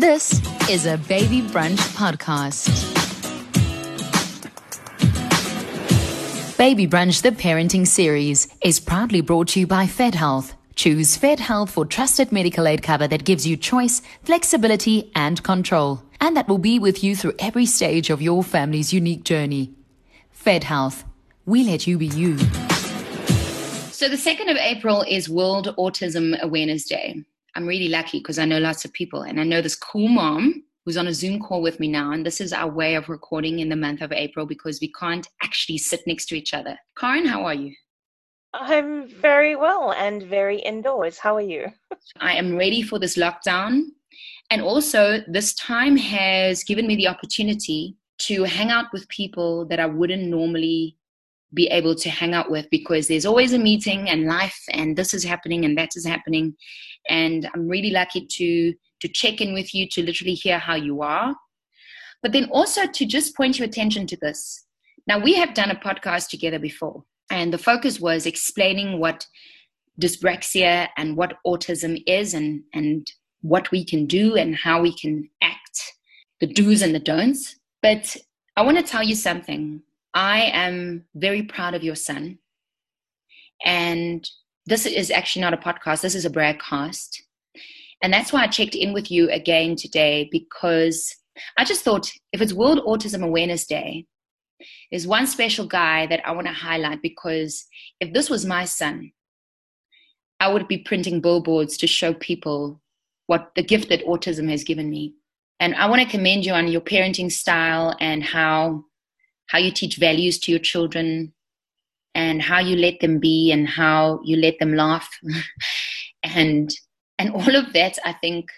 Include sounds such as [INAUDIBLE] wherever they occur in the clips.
This is a Baby Brunch podcast. Baby Brunch, the parenting series, is proudly brought to you by Fed Health. Choose Fed Health for trusted medical aid cover that gives you choice, flexibility, and control, and that will be with you through every stage of your family's unique journey. Fed Health, we let you be you. So, the 2nd of April is World Autism Awareness Day. I'm really lucky because I know lots of people, and I know this cool mom who's on a Zoom call with me now. And this is our way of recording in the month of April because we can't actually sit next to each other. Karen, how are you? I'm very well and very indoors. How are you? I am ready for this lockdown. And also, this time has given me the opportunity to hang out with people that I wouldn't normally be able to hang out with because there's always a meeting and life and this is happening and that is happening and i'm really lucky to to check in with you to literally hear how you are. But then also to just point your attention to this. Now we have done a podcast together before and the focus was explaining what dyspraxia and what autism is and and what we can do and how we can act the do's and the don'ts. But i want to tell you something. I am very proud of your son. And this is actually not a podcast, this is a broadcast. And that's why I checked in with you again today because I just thought if it's World Autism Awareness Day, there's one special guy that I want to highlight because if this was my son, I would be printing billboards to show people what the gift that autism has given me. And I want to commend you on your parenting style and how how you teach values to your children and how you let them be and how you let them laugh. [LAUGHS] And and all of that i think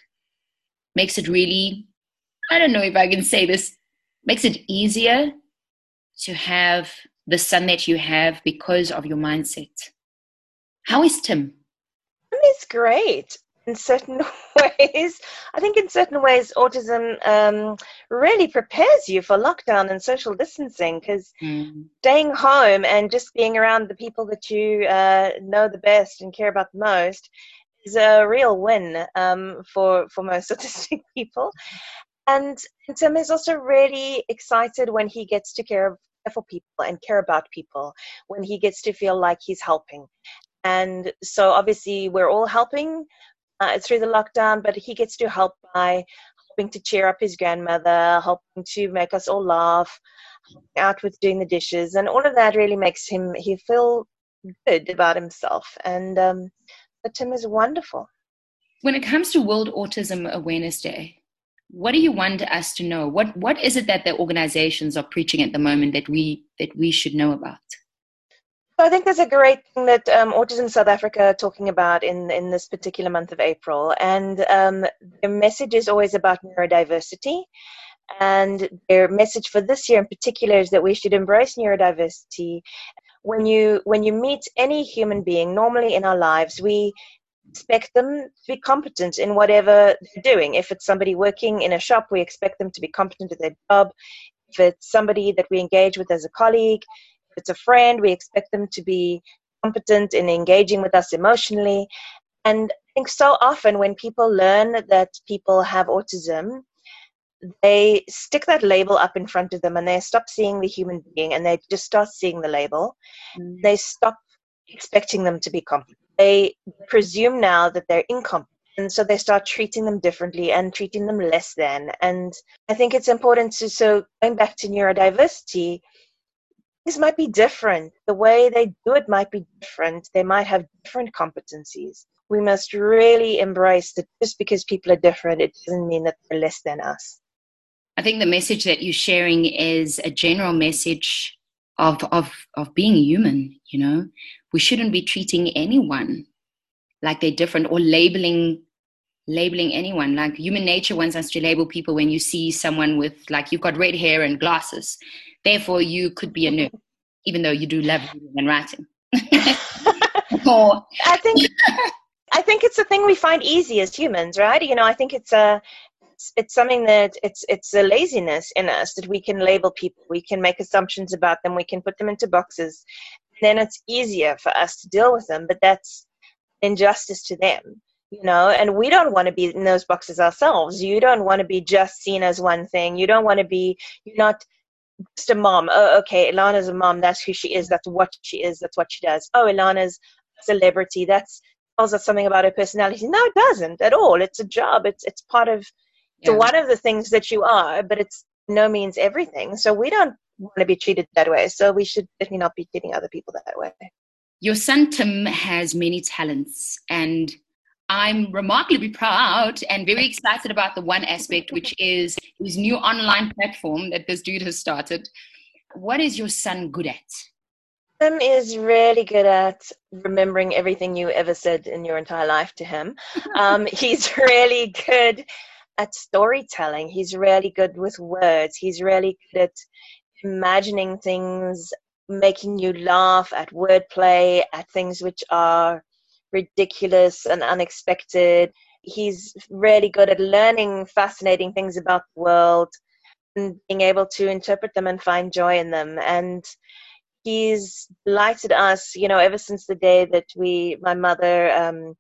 makes it really i don't know if i can say this makes it easier to have the son that you have because of your mindset. How is tim? Tim is great. In certain [LAUGHS] ways. I think in certain ways, autism um, really prepares you for lockdown and social distancing because mm. staying home and just being around the people that you uh, know the best and care about the most is a real win um, for for most [LAUGHS] autistic people. And, and Tim is also really excited when he gets to care for people and care about people when he gets to feel like he's helping and so obviously we're all helping uh, through the lockdown, but he gets to help by helping to cheer up his grandmother, helping to make us all laugh, out with doing the dishes, and all of that really makes him he feel good about himself. And um, but Tim is wonderful. When it comes to World Autism Awareness Day, what do you want us to know? What what is it that the organizations are preaching at the moment that we that we should know about? I think there's a great thing that um, Autism South Africa are talking about in, in this particular month of April. And um, their message is always about neurodiversity. And their message for this year in particular is that we should embrace neurodiversity. When you, when you meet any human being, normally in our lives, we expect them to be competent in whatever they're doing. If it's somebody working in a shop, we expect them to be competent at their job. If it's somebody that we engage with as a colleague, it's a friend, we expect them to be competent in engaging with us emotionally. And I think so often when people learn that people have autism, they stick that label up in front of them and they stop seeing the human being and they just start seeing the label. Mm. They stop expecting them to be competent. They presume now that they're incompetent. And so they start treating them differently and treating them less than. And I think it's important to, so going back to neurodiversity, things might be different. The way they do it might be different. They might have different competencies. We must really embrace that just because people are different, it doesn't mean that they're less than us. I think the message that you're sharing is a general message of, of, of being human, you know. We shouldn't be treating anyone like they're different or labeling labeling anyone. Like human nature wants us to label people when you see someone with like you've got red hair and glasses Therefore, you could be a nerd, even though you do love reading and writing. [LAUGHS] or, I think I think it's a thing we find easy as humans, right? You know, I think it's a it's, something that it's it's a laziness in us that we can label people, we can make assumptions about them, we can put them into boxes. Then it's easier for us to deal with them, but that's injustice to them. You know and we don't want to be in those boxes ourselves. You don't want to be just seen as one thing. You don't want to be you're not just a mom oh okay ilana's a mom that's who she is that's what she is that's what she does. Oh ilana's a celebrity that's tells us something about her personality. No it doesn't at all. It's a job. It's it's part of yeah. it's one of the things that you are but it's no means everything. So we don't want to be treated that way. So we should definitely not be treating other people that way. Your son tim has many talents and I'm remarkably proud and very excited about the one aspect, which [LAUGHS] is his new online platform that this dude has started. What is your son good at? Tim is really good at remembering everything you ever said in your entire life to him. [LAUGHS] Um, he's really good at storytelling. He's really good with words. He's really good at imagining things, making you laugh at wordplay, at things which are ridiculous and unexpected. He's really good at learning fascinating things about the world and being able to interpret them and find joy in them. And he's delighted us, you know, ever since the day that we, my mother, um,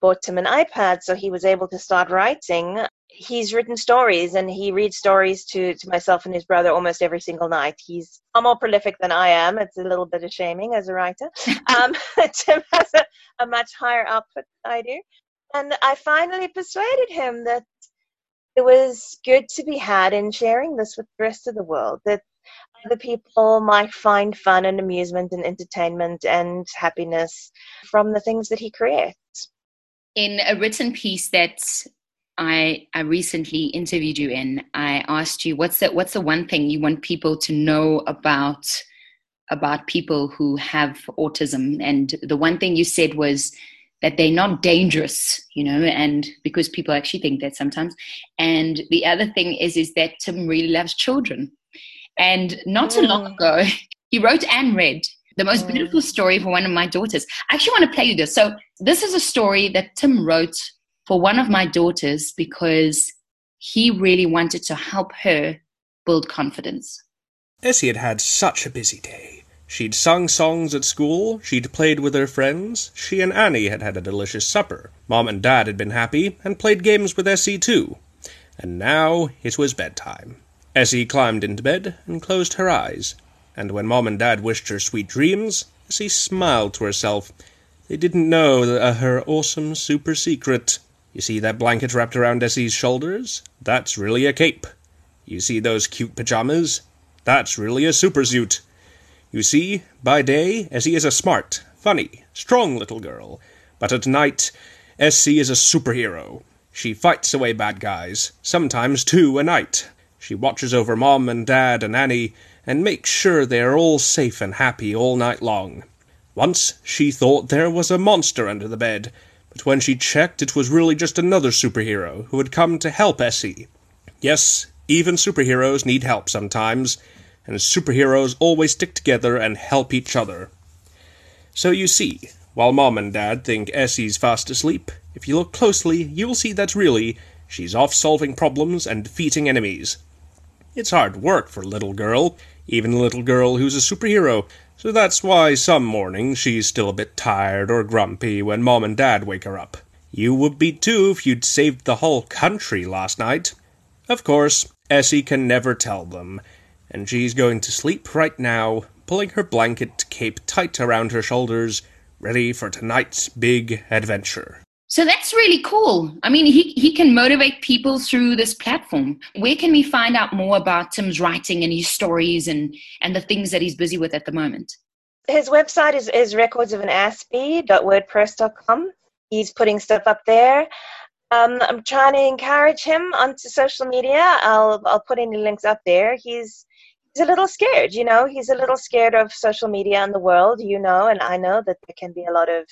bought him an iPad so he was able to start writing. He's written stories and he reads stories to, to myself and his brother almost every single night. He's far more prolific than I am. It's a little bit of shaming as a writer. [LAUGHS] Um, [LAUGHS] Tim has a, a much higher output than I do. And I finally persuaded him that it was good to be had in sharing this with the rest of the world, that other people might find fun and amusement and entertainment and happiness from the things that he creates in a written piece that I I recently interviewed you in, I asked you what's the what's the one thing you want people to know about about people who have autism, and the one thing you said was that they're not dangerous, you know, and because people actually think that sometimes. And the other thing is is that Tim really loves children, and not too long mm. ago [LAUGHS] he wrote and read the most beautiful story for one of my daughters. I actually want to play you this. So, this is a story that Tim wrote for one of my daughters because he really wanted to help her build confidence. Essie had had such a busy day. She'd sung songs at school, she'd played with her friends, she and Annie had had a delicious supper. Mom and Dad had been happy and played games with Essie too. And now it was bedtime. Essie climbed into bed and closed her eyes and when Mom and Dad wished her sweet dreams, Essie smiled to herself. They didn't know uh, her awesome super secret. You see that blanket wrapped around Essie's shoulders? That's really a cape. You see those cute pajamas? That's really a super suit. You see, by day, Essie is a smart, funny, strong little girl. But at night, Essie is a superhero. She fights away bad guys, sometimes two a night. She watches over Mom and Dad and Annie, and makes sure they are all safe and happy all night long. Once she thought there was a monster under the bed, but when she checked, it was really just another superhero who had come to help Essie. Yes, even superheroes need help sometimes, and superheroes always stick together and help each other. So you see, while Mom and Dad think Essie's fast asleep, if you look closely, you will see that really she's off solving problems and defeating enemies. It's hard work for little girl, even a little girl who's a superhero, so that's why some mornings she's still a bit tired or grumpy when Mom and Dad wake her up. You would be too if you'd saved the whole country last night. Of course, Essie can never tell them, and she's going to sleep right now, pulling her blanket cape tight around her shoulders, ready for tonight's big adventure. So that's really cool. I mean, he, he can motivate people through this platform. Where can we find out more about Tim's writing and his stories and, and the things that he's busy with at the moment? His website is, is recordsofanAspie.wordpress.com. He's putting stuff up there. Um, I'm trying to encourage him onto social media. I'll, I'll put any links up there. He's he's a little scared, you know. He's a little scared of social media and the world, you know, and I know that there can be a lot of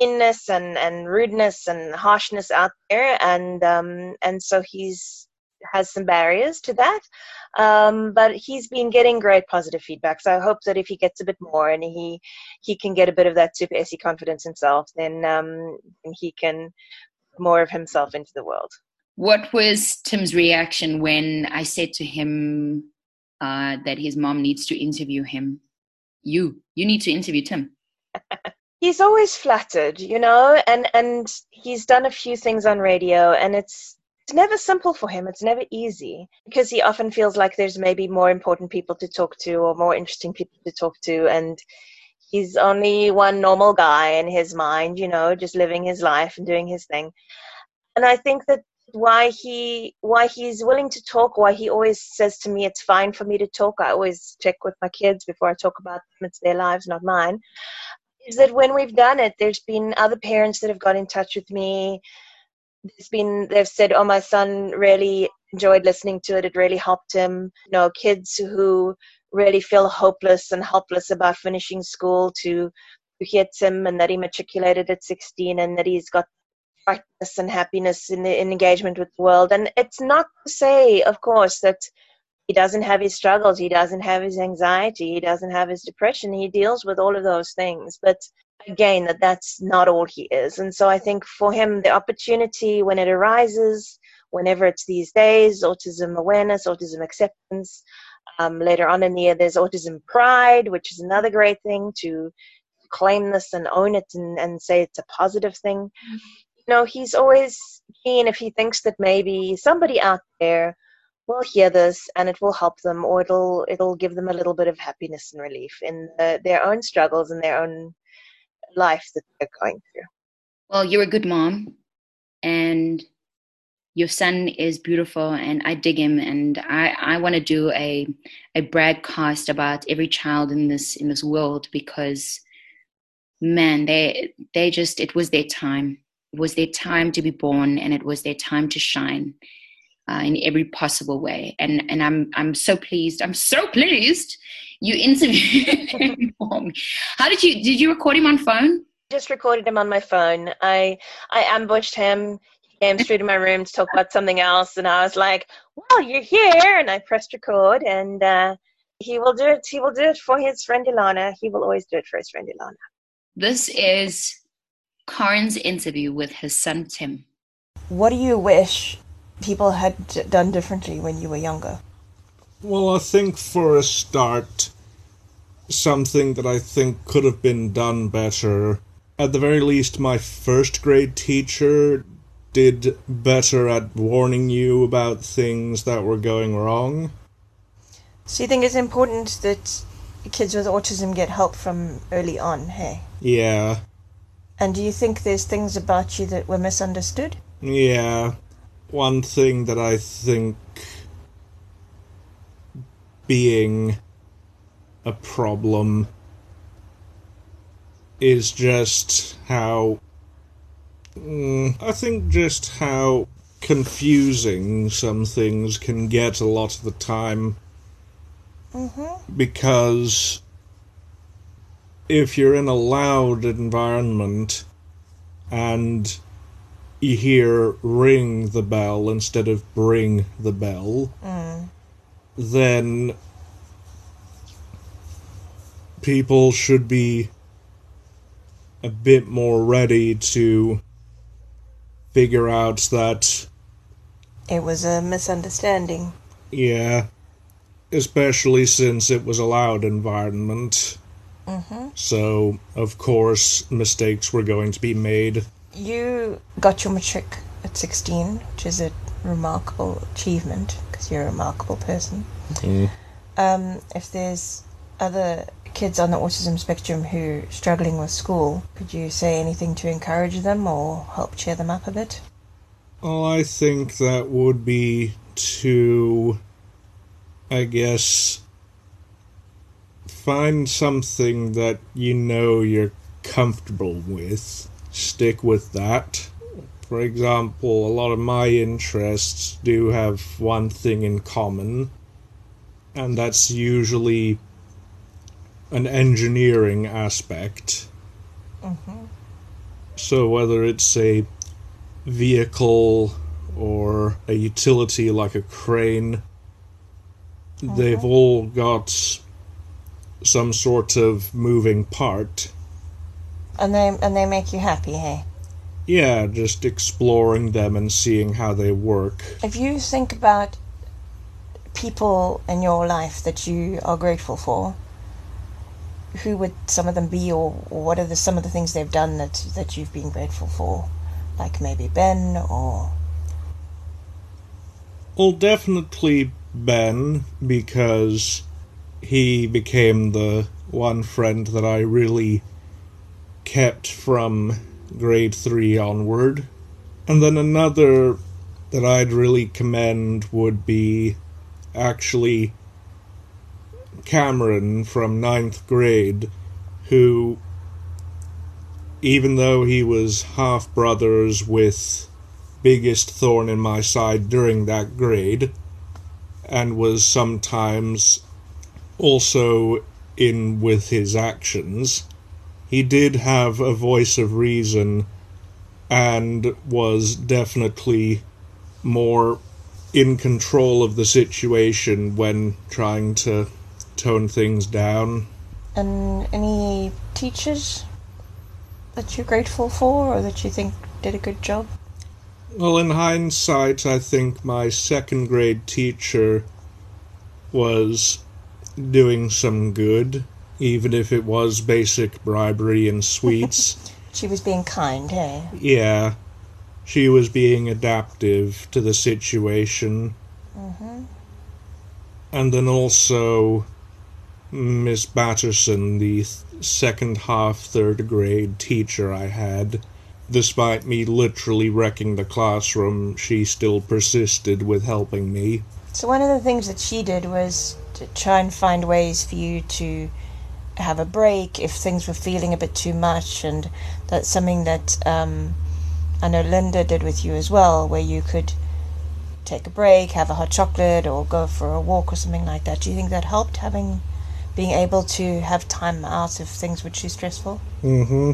meanness and, and rudeness and harshness out there, and um, and so he's has some barriers to that. Um, but he's been getting great positive feedback. So I hope that if he gets a bit more and he he can get a bit of that super Essie confidence himself, then um, he can more of himself into the world. What was Tim's reaction when I said to him uh, that his mom needs to interview him? You, you need to interview Tim. [LAUGHS] he's always flattered, you know, and and he's done a few things on radio, and it's it's never simple for him. It's never easy because he often feels like there's maybe more important people to talk to or more interesting people to talk to, and he's only one normal guy in his mind, you know, just living his life and doing his thing. And I think that why he why he's willing to talk why he always says to me it's fine for me to talk. I always check with my kids before i talk about them. It's their lives not mine. Is that when we've done it there's been other parents that have got in touch with me. There's been they've said oh my son really enjoyed listening to it. It really helped him. You know kids who really feel hopeless and helpless about finishing school to to hear him and that he matriculated at 16 and that he's got brightness and happiness in the in engagement with the world. And it's not to say, of course, that he doesn't have his struggles, he doesn't have his anxiety, he doesn't have his depression. He deals with all of those things, but again, that that's not all he is. And so I think for him, the opportunity when it arises, whenever it's these days, autism awareness, autism acceptance. Um, later on in the year, there's autism pride, which is another great thing to claim this and own it and, and say it's a positive thing. You know, he's always keen if he thinks that maybe somebody out there will hear this and it will help them or it'll it'll give them a little bit of happiness and relief in the, their own struggles and their own life that they're going through. Well, you're a good mom and your son is beautiful and I dig him and I, I want to do a a broadcast about every child in this in this world because man they they just it was their time was their time to be born and it was their time to shine uh, in every possible way. And and I'm I'm so pleased. I'm so pleased you interviewed him. [LAUGHS] How did you did you record him on phone? Just recorded him on my phone. I I ambushed him. He came straight to my room to talk about something else, and I was like, "Well, you're here," and I pressed record, and uh, he will do it. He will do it for his friend Ilana. He will always do it for his friend Ilana. This is Corin's interview with his son Tim. What do you wish people had done differently when you were younger? Well, I think for a start, something that I think could have been done better. At the very least, my first grade teacher did better at warning you about things that were going wrong. So you think it's important that kids with autism get help from early on, hey? Yeah. And do you think there's things about you that were misunderstood? Yeah. One thing that I think being a problem is just how. Mm, I think just how confusing some things can get a lot of the time. Mm-hmm. Because if you're in a loud environment and you hear ring the bell instead of bring the bell, mm. then people should be a bit more ready to figure out that it was a misunderstanding. Yeah. Especially since it was a loud environment. Mm-hmm. So, of course, mistakes were going to be made. You got your matric at 16, which is a remarkable achievement because you're a remarkable person. Mm. Um, if there's other kids on the autism spectrum who are struggling with school, could you say anything to encourage them or help cheer them up a bit? Well, I think that would be to, I guess, find something that you know you're comfortable with. Stick with that. For example, a lot of my interests do have one thing in common, and that's usually an engineering aspect. Mm-hmm. So, whether it's a vehicle or a utility like a crane, mm-hmm. they've all got some sort of moving part. And they and they make you happy, hey? Yeah, just exploring them and seeing how they work. If you think about people in your life that you are grateful for, who would some of them be, or, or what are the, some of the things they've done that that you've been grateful for, like maybe Ben or Well, definitely Ben, because he became the one friend that I really kept from grade three onward. And then another that I'd really commend would be actually Cameron from ninth grade, who, even though he was half brothers with biggest thorn in my side during that grade, and was sometimes also in with his actions, he did have a voice of reason and was definitely more in control of the situation when trying to tone things down. and any teachers that you're grateful for or that you think did a good job. Well, in hindsight, I think my second grade teacher was doing some good, even if it was basic bribery and sweets. [LAUGHS] She was being kind, hey? yeah, she was being adaptive to the situation. Mm-hmm. And then also Miss Batterson, the th- second half third grade teacher I had. Despite me literally wrecking the classroom, she still persisted with helping me. So one of the things that she did was to try and find ways for you to have a break if things were feeling a bit too much, and that's something that um, I know Linda did with you as well, where you could take a break, have a hot chocolate, or go for a walk or something like that. Do you think that helped having being able to have time out if things were too stressful? Mm-hmm.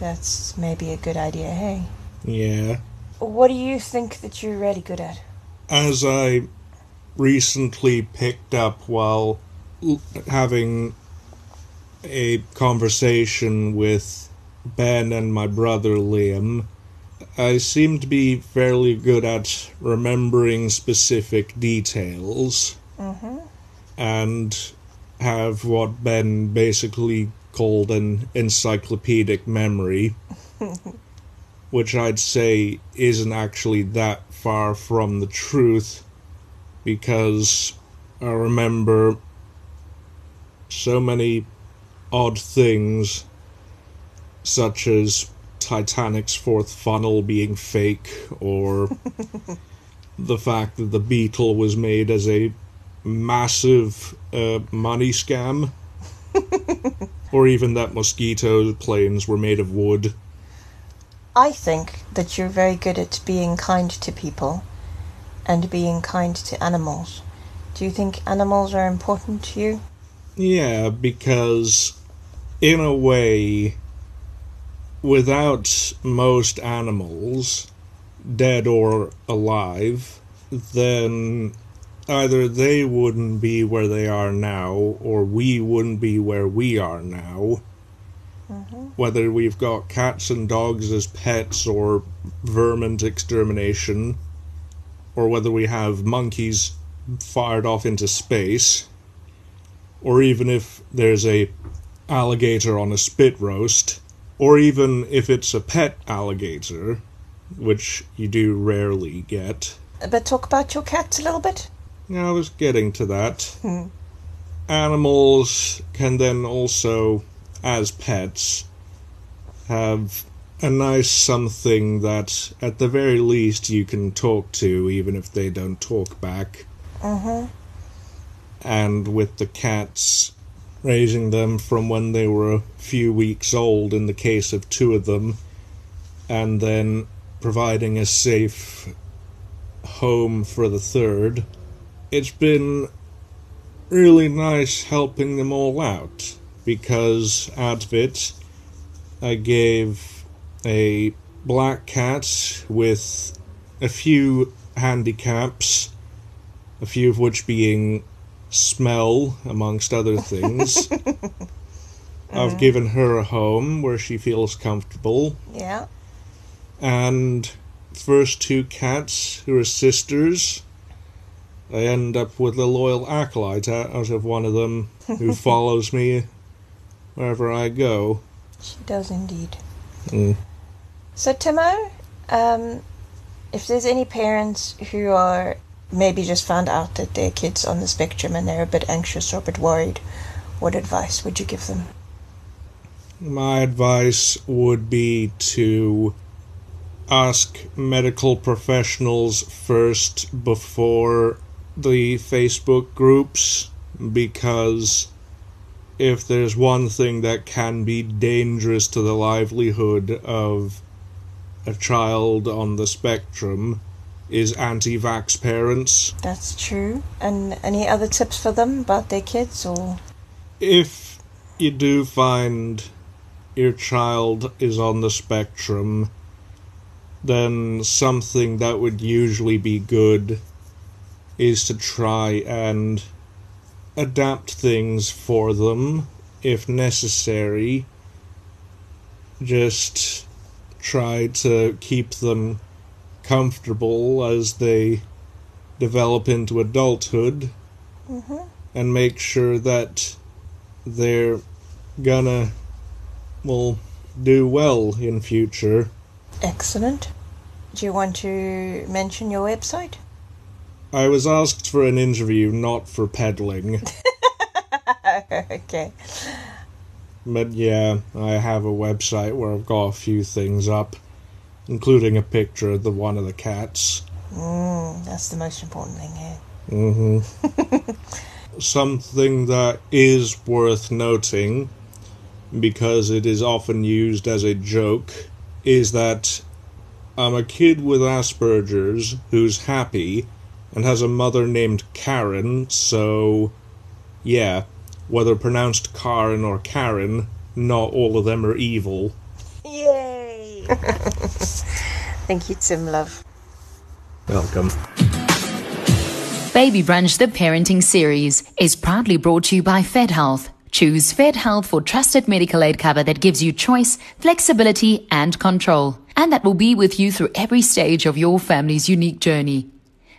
That's maybe a good idea. Hey, Yeah. what do you think that you're really good at? As I recently picked up while having a conversation with Ben and my brother Liam, I seem to be fairly good at remembering specific details mm-hmm. and have what Ben basically called an encyclopedic memory, [LAUGHS] which I'd say isn't actually that far from the truth because I remember so many odd things, such as Titanic's fourth funnel being fake, or [LAUGHS] the fact that the Beetle was made as a massive uh, money scam, [LAUGHS] or even that mosquito planes were made of wood. I think that you're very good at being kind to people and being kind to animals. Do you think animals are important to you? Yeah, because in a way, without most animals, dead or alive, then either they wouldn't be where they are now, or we wouldn't be where we are now. Mm-hmm. Whether we've got cats and dogs as pets, or vermin extermination, or whether we have monkeys fired off into space or even if there's a alligator on a spit roast, or even if it's a pet alligator, which you do rarely get. But talk about your cats a little bit. Yeah, I was getting to that. Hmm. Animals can then also, as pets, have a nice something that, at the very least, you can talk to, even if they don't talk back. Mm-hmm. And with the cats, raising them from when they were a few weeks old, in the case of two of them, and then providing a safe home for the third, it's been really nice helping them all out because out of it, I gave a black cat with a few handicaps, a few of which being smell, amongst other things. [LAUGHS] I've given her a home where she feels comfortable, Yeah. and first two cats who are sisters. I end up with a loyal acolyte out out of one of them who [LAUGHS] follows me wherever I go. She does indeed. Mm. So, Timo, um, if there's any parents who are maybe just found out that their kid's on the spectrum and they're a bit anxious or a bit worried, what advice would you give them? My advice would be to ask medical professionals first before the Facebook groups because if there's one thing that can be dangerous to the livelihood of a child on the spectrum is anti-vax parents. That's true. And any other tips for them about their kids or If you do find your child is on the spectrum, then something that would usually be good is to try and adapt things for them if necessary. Just try to keep them comfortable as they develop into adulthood Mhm. and make sure that they're gonna will do well in future. excellent. Do you want to mention your website? I was asked for an interview, not for peddling. [LAUGHS] okay. But yeah, I have a website where I've got a few things up, including a picture of the one of the cats. Mm, that's the most important thing here. hmm [LAUGHS] Something that is worth noting, because it is often used as a joke, is that I'm a kid with Asperger's who's happy and has a mother named Karen, so yeah, whether pronounced Karen or Karen, not all of them are evil. Yay! [LAUGHS] Thank you, Tim Love. Welcome. Baby Brunch, the parenting series, is proudly brought to you by Fed Health. Choose Fed Health for trusted medical aid cover that gives you choice, flexibility, and control. And that will be with you through every stage of your family's unique journey.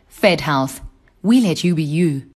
Fed Health. We let you be you.